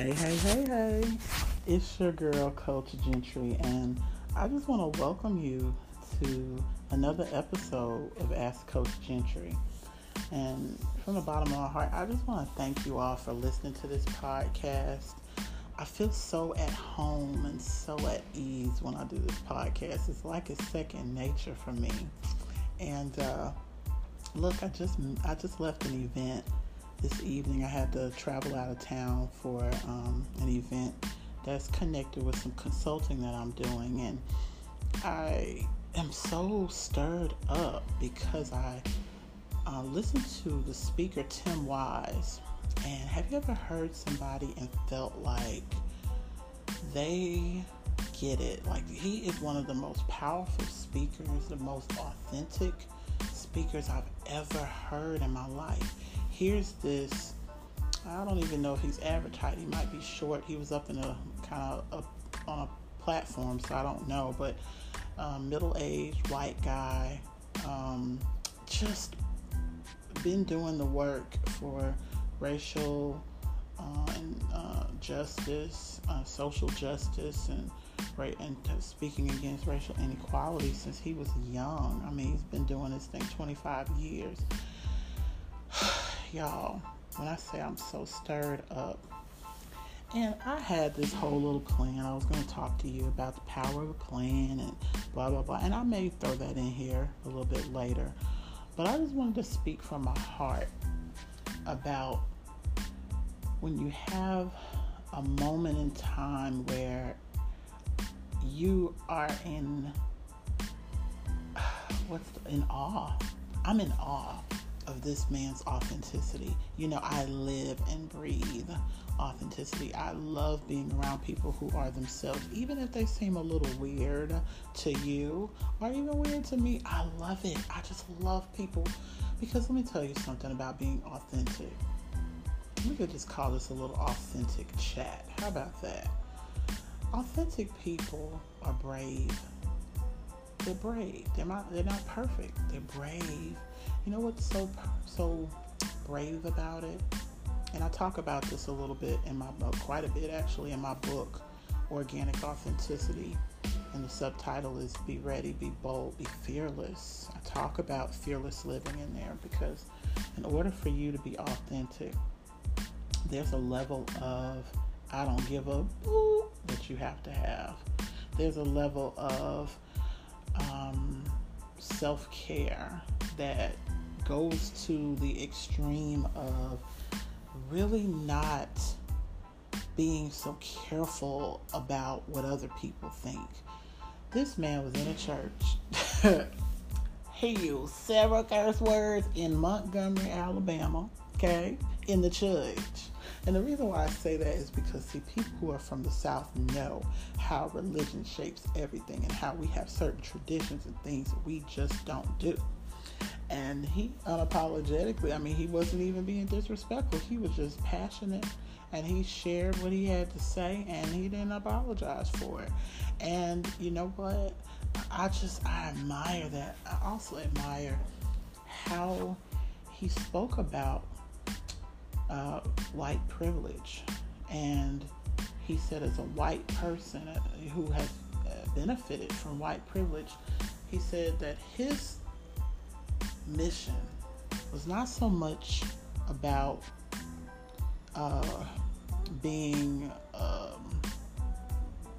Hey, hey, hey, hey. It's your girl, Coach Gentry, and I just want to welcome you to another episode of Ask Coach Gentry. And from the bottom of my heart, I just want to thank you all for listening to this podcast. I feel so at home and so at ease when I do this podcast. It's like it's second nature for me. And uh, look, I just I just left an event this evening. I had to travel out of town for um, an event that's connected with some consulting that I'm doing, and I am so stirred up because I uh, listened to the speaker Tim Wise. And have you ever heard somebody and felt like they get it? Like he is one of the most powerful speakers, the most authentic speakers I've ever heard in my life here's this. I don't even know if he's advertised. He might be short. He was up in a kind of a, on a platform, so I don't know. But um, middle-aged white guy, um, just been doing the work for racial uh, and uh, justice, uh, social justice, and right and speaking against racial inequality since he was young. I mean, he's been doing this thing 25 years y'all, when I say I'm so stirred up, and I had this whole little plan. I was going to talk to you about the power of a plan and blah, blah, blah. And I may throw that in here a little bit later. But I just wanted to speak from my heart about when you have a moment in time where you are in what's the, in awe. I'm in awe of this man's authenticity. You know, I live and breathe authenticity. I love being around people who are themselves, even if they seem a little weird to you or even weird to me. I love it. I just love people because let me tell you something about being authentic. We could just call this a little authentic chat. How about that? Authentic people are brave. They're brave. They're not. They're not perfect. They're brave you know what's so so brave about it? And I talk about this a little bit in my book, uh, quite a bit actually, in my book, Organic Authenticity. And the subtitle is Be Ready, Be Bold, Be Fearless. I talk about fearless living in there because in order for you to be authentic, there's a level of I don't give a boo that you have to have. There's a level of um, self care that goes to the extreme of really not being so careful about what other people think. This man was in a church. he used several curse words in Montgomery, Alabama, okay, in the church. And the reason why I say that is because, see, people who are from the South know how religion shapes everything and how we have certain traditions and things we just don't do. And he unapologetically, I mean, he wasn't even being disrespectful. He was just passionate and he shared what he had to say and he didn't apologize for it. And you know what? I just, I admire that. I also admire how he spoke about uh, white privilege. And he said, as a white person uh, who has uh, benefited from white privilege, he said that his mission was not so much about uh, being um,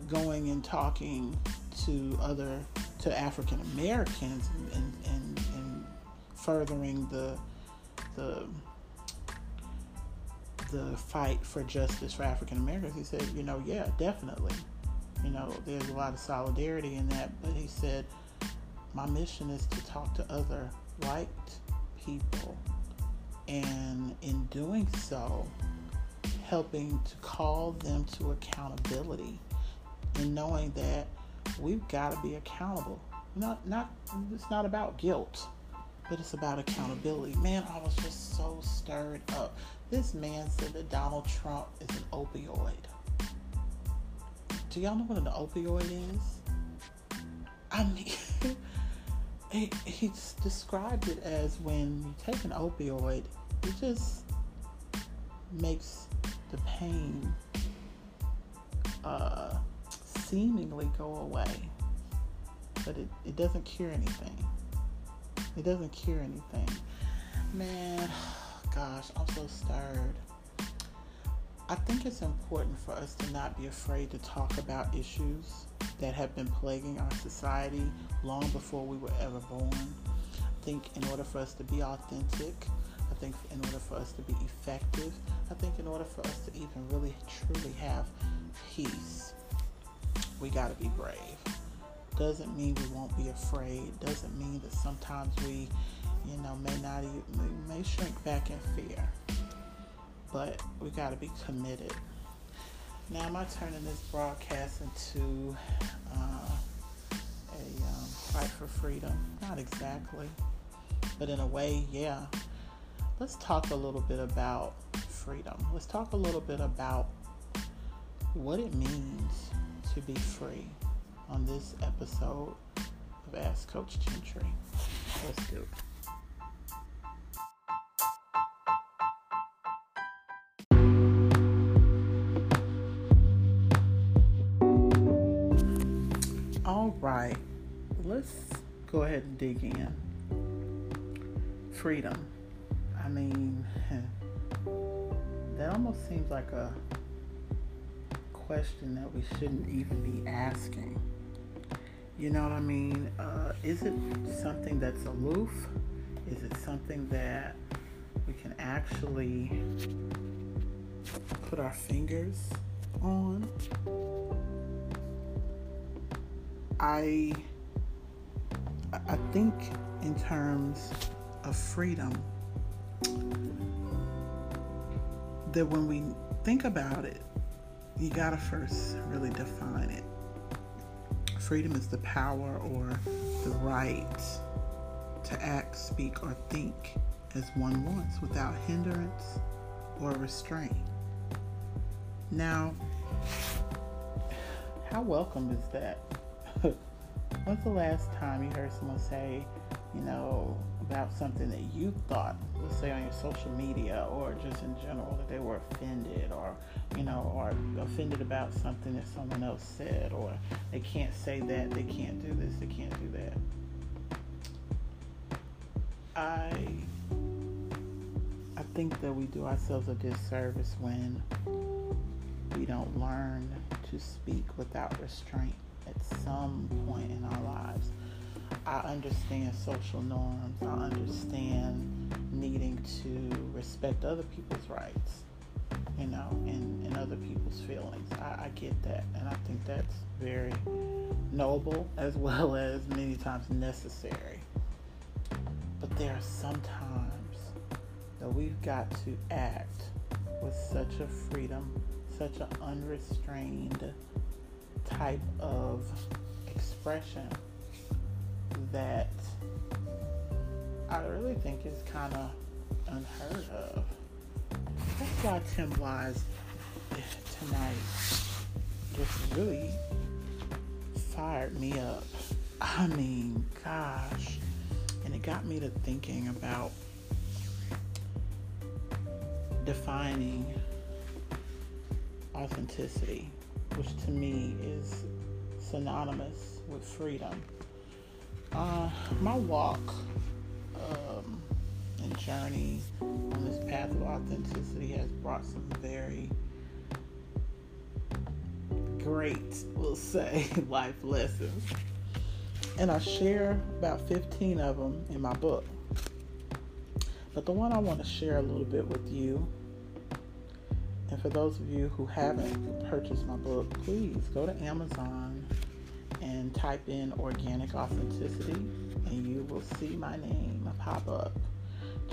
going and talking to other to African Americans and, and, and furthering the the the fight for justice for African Americans. He said, you know, yeah, definitely. You know, there's a lot of solidarity in that, but he said, my mission is to talk to other white people, and in doing so, helping to call them to accountability and knowing that we've got to be accountable. Not, not, it's not about guilt, but it's about accountability. Man, I was just so stirred up. This man said that Donald Trump is an opioid. Do y'all know what an opioid is? I mean, he, he described it as when you take an opioid, it just makes the pain uh, seemingly go away, but it, it doesn't cure anything. It doesn't cure anything. Man, gosh, I'm so stirred. I think it's important for us to not be afraid to talk about issues that have been plaguing our society long before we were ever born. I think in order for us to be authentic, I think in order for us to be effective, I think in order for us to even really truly have peace, we got to be brave. Doesn't mean we won't be afraid. Doesn't mean that sometimes we, you know, may not even, may shrink back in fear. But we got to be committed. Now, am I turning this broadcast into uh, a um, fight for freedom? Not exactly, but in a way, yeah. Let's talk a little bit about freedom. Let's talk a little bit about what it means to be free on this episode of Ask Coach Gentry. Let's do it. Right, let's go ahead and dig in. Freedom. I mean, that almost seems like a question that we shouldn't even be asking. You know what I mean? Uh, is it something that's aloof? Is it something that we can actually put our fingers on? I I think in terms of freedom that when we think about it, you gotta first really define it. Freedom is the power or the right to act, speak, or think as one wants without hindrance or restraint. Now, how welcome is that? When's the last time you heard someone say, you know, about something that you thought, let's say on your social media or just in general, that they were offended or, you know, or offended about something that someone else said or they can't say that, they can't do this, they can't do that. I I think that we do ourselves a disservice when we don't learn to speak without restraint some point in our lives. I understand social norms. I understand needing to respect other people's rights, you know, and, and other people's feelings. I, I get that. And I think that's very noble as well as many times necessary. But there are some times that we've got to act with such a freedom, such an unrestrained type of expression that I really think is kind of unheard of. That's why Tim Wise tonight just really fired me up. I mean, gosh. And it got me to thinking about defining authenticity, which to me is synonymous with freedom. Uh, my walk um, and journey on this path of authenticity has brought some very great, we'll say, life lessons. And I share about 15 of them in my book. But the one I want to share a little bit with you, and for those of you who haven't purchased my book, please go to Amazon and type in organic authenticity and you will see my name pop up.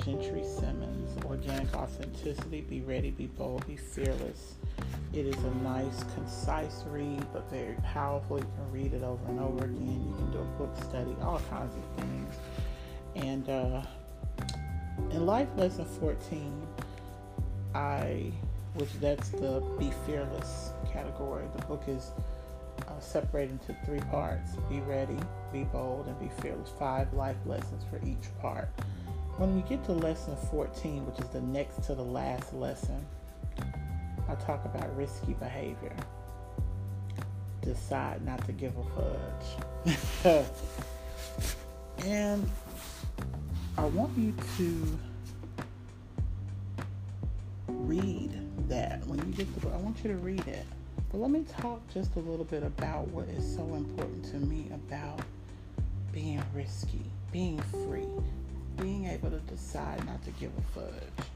Gentry Simmons, Organic Authenticity. Be ready, be bold, be fearless. It is a nice, concise read, but very powerful. You can read it over and over again. You can do a book study, all kinds of things. And uh, in Life Lesson 14, I, which that's the Be Fearless category. The book is uh, separated into three parts be ready, be bold, and be fearless. Five life lessons for each part. When we get to lesson 14, which is the next to the last lesson, I talk about risky behavior. decide not to give a fudge. and I want you to read that when you get the book. I want you to read it. But let me talk just a little bit about what is so important to me about being risky, being free, being able to decide not to give a fudge.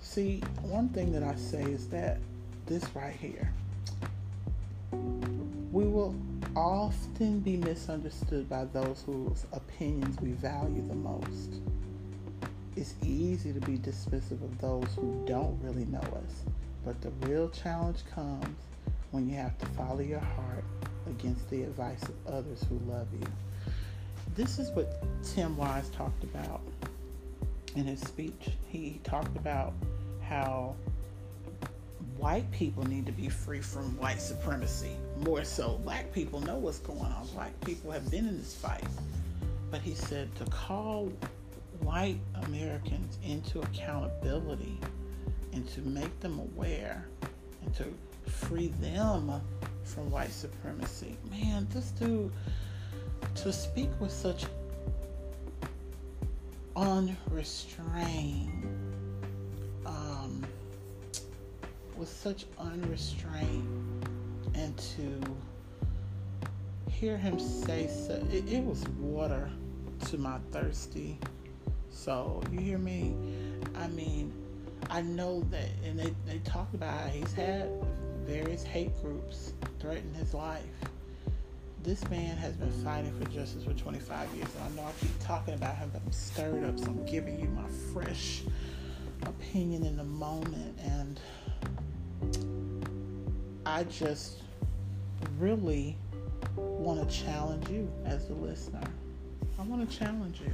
See, one thing that I say is that this right here, we will often be misunderstood by those whose opinions we value the most. It's easy to be dismissive of those who don't really know us, but the real challenge comes when you have to follow your heart against the advice of others who love you. This is what Tim Wise talked about in his speech. He talked about how white people need to be free from white supremacy. More so, black people know what's going on. Black people have been in this fight. But he said to call white Americans into accountability and to make them aware and to free them from white supremacy. Man, this dude, to speak with such unrestrained, um, with such unrestrained, and to hear him say so, it, it was water to my thirsty soul. You hear me? I mean, I know that, and they, they talked about how he's had various hate groups threaten his life. This man has been fighting for justice for 25 years, and I know I keep talking about him, but I'm stirred up, so I'm giving you my fresh opinion in the moment. And I just really want to challenge you as the listener. I want to challenge you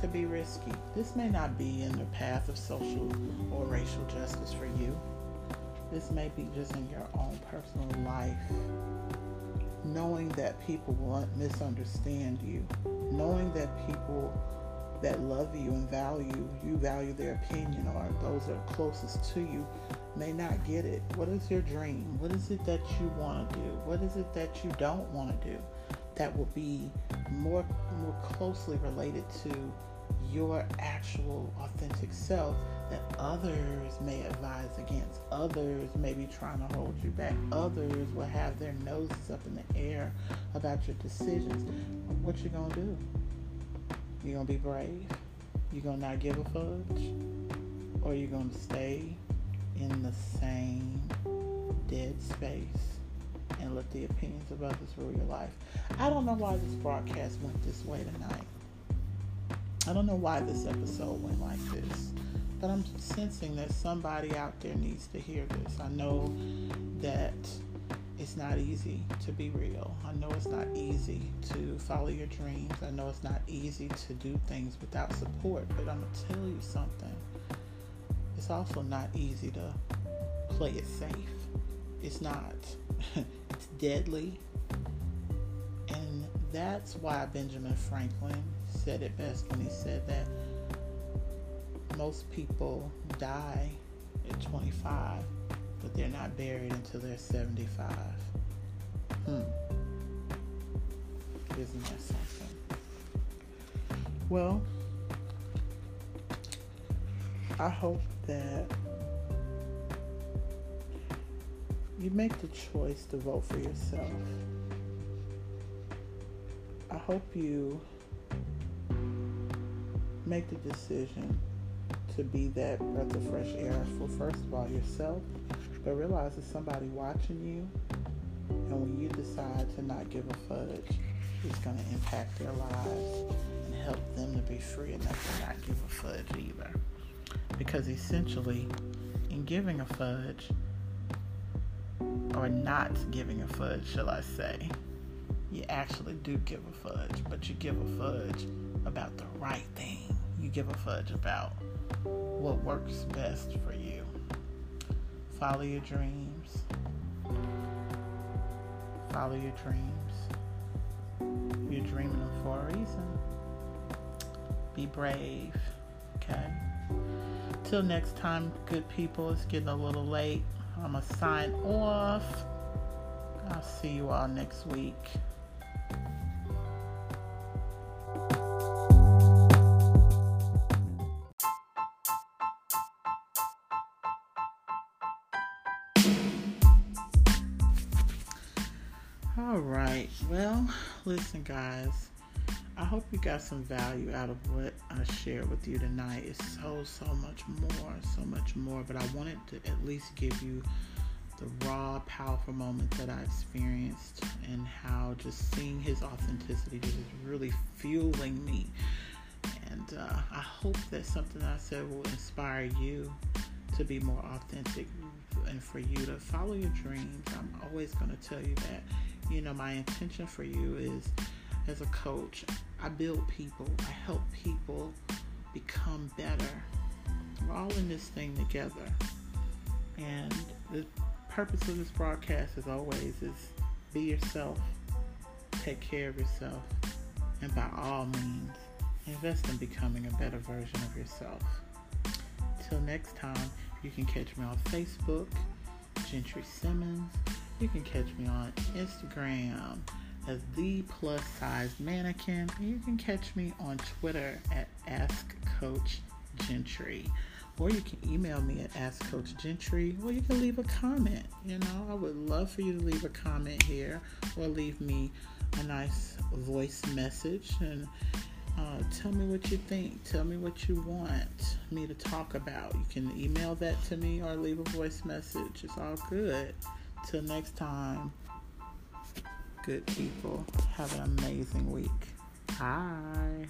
to be risky. This may not be in the path of social or racial justice for you. This may be just in your own personal life. Knowing that people will misunderstand you, knowing that people that love you and value you value their opinion or those that are closest to you may not get it. What is your dream? What is it that you want to do? What is it that you don't want to do that will be more more closely related to your actual authentic self that others may advise against. Others may be trying to hold you back. Others will have their noses up in the air about your decisions. What you gonna do? You gonna be brave? You gonna not give a fudge? Or you gonna stay in the same dead space and let the opinions of others rule your life? I don't know why this broadcast went this way tonight. I don't know why this episode went like this, but I'm sensing that somebody out there needs to hear this. I know that it's not easy to be real. I know it's not easy to follow your dreams. I know it's not easy to do things without support, but I'm going to tell you something. It's also not easy to play it safe. It's not. it's deadly. And that's why Benjamin Franklin said it best when he said that most people die at 25, but they're not buried until they're 75. Hmm. Isn't that something? Well, I hope that you make the choice to vote for yourself. I hope you make the decision to be that breath of fresh air for first of all yourself, but realize there's somebody watching you. And when you decide to not give a fudge, it's going to impact their lives and help them to be free enough to not give a fudge either. Because essentially, in giving a fudge, or not giving a fudge, shall I say, you actually do give a fudge, but you give a fudge about the right thing you give a fudge about what works best for you. Follow your dreams. Follow your dreams. You're dreaming them for a reason. Be brave, okay? Till next time, good people. It's getting a little late. I'm going to sign off. I'll see you all next week. All right. Well, listen, guys. I hope you got some value out of what I shared with you tonight. It's so, so much more, so much more. But I wanted to at least give you the raw, powerful moments that I experienced and how just seeing his authenticity just is really fueling me. And uh, I hope that something I said will inspire you to be more authentic and for you to follow your dreams. I'm always going to tell you that. You know, my intention for you is as a coach, I build people, I help people become better. We're all in this thing together. And the purpose of this broadcast, as always, is be yourself, take care of yourself, and by all means, invest in becoming a better version of yourself. Till next time, you can catch me on Facebook, Gentry Simmons. You can catch me on Instagram as the plus size mannequin. You can catch me on Twitter at Ask Coach Gentry. Or you can email me at Ask Coach Gentry, or you can leave a comment. You know, I would love for you to leave a comment here or leave me a nice voice message and uh, tell me what you think. Tell me what you want me to talk about. You can email that to me or leave a voice message. It's all good. Till next time, good people, have an amazing week. Bye.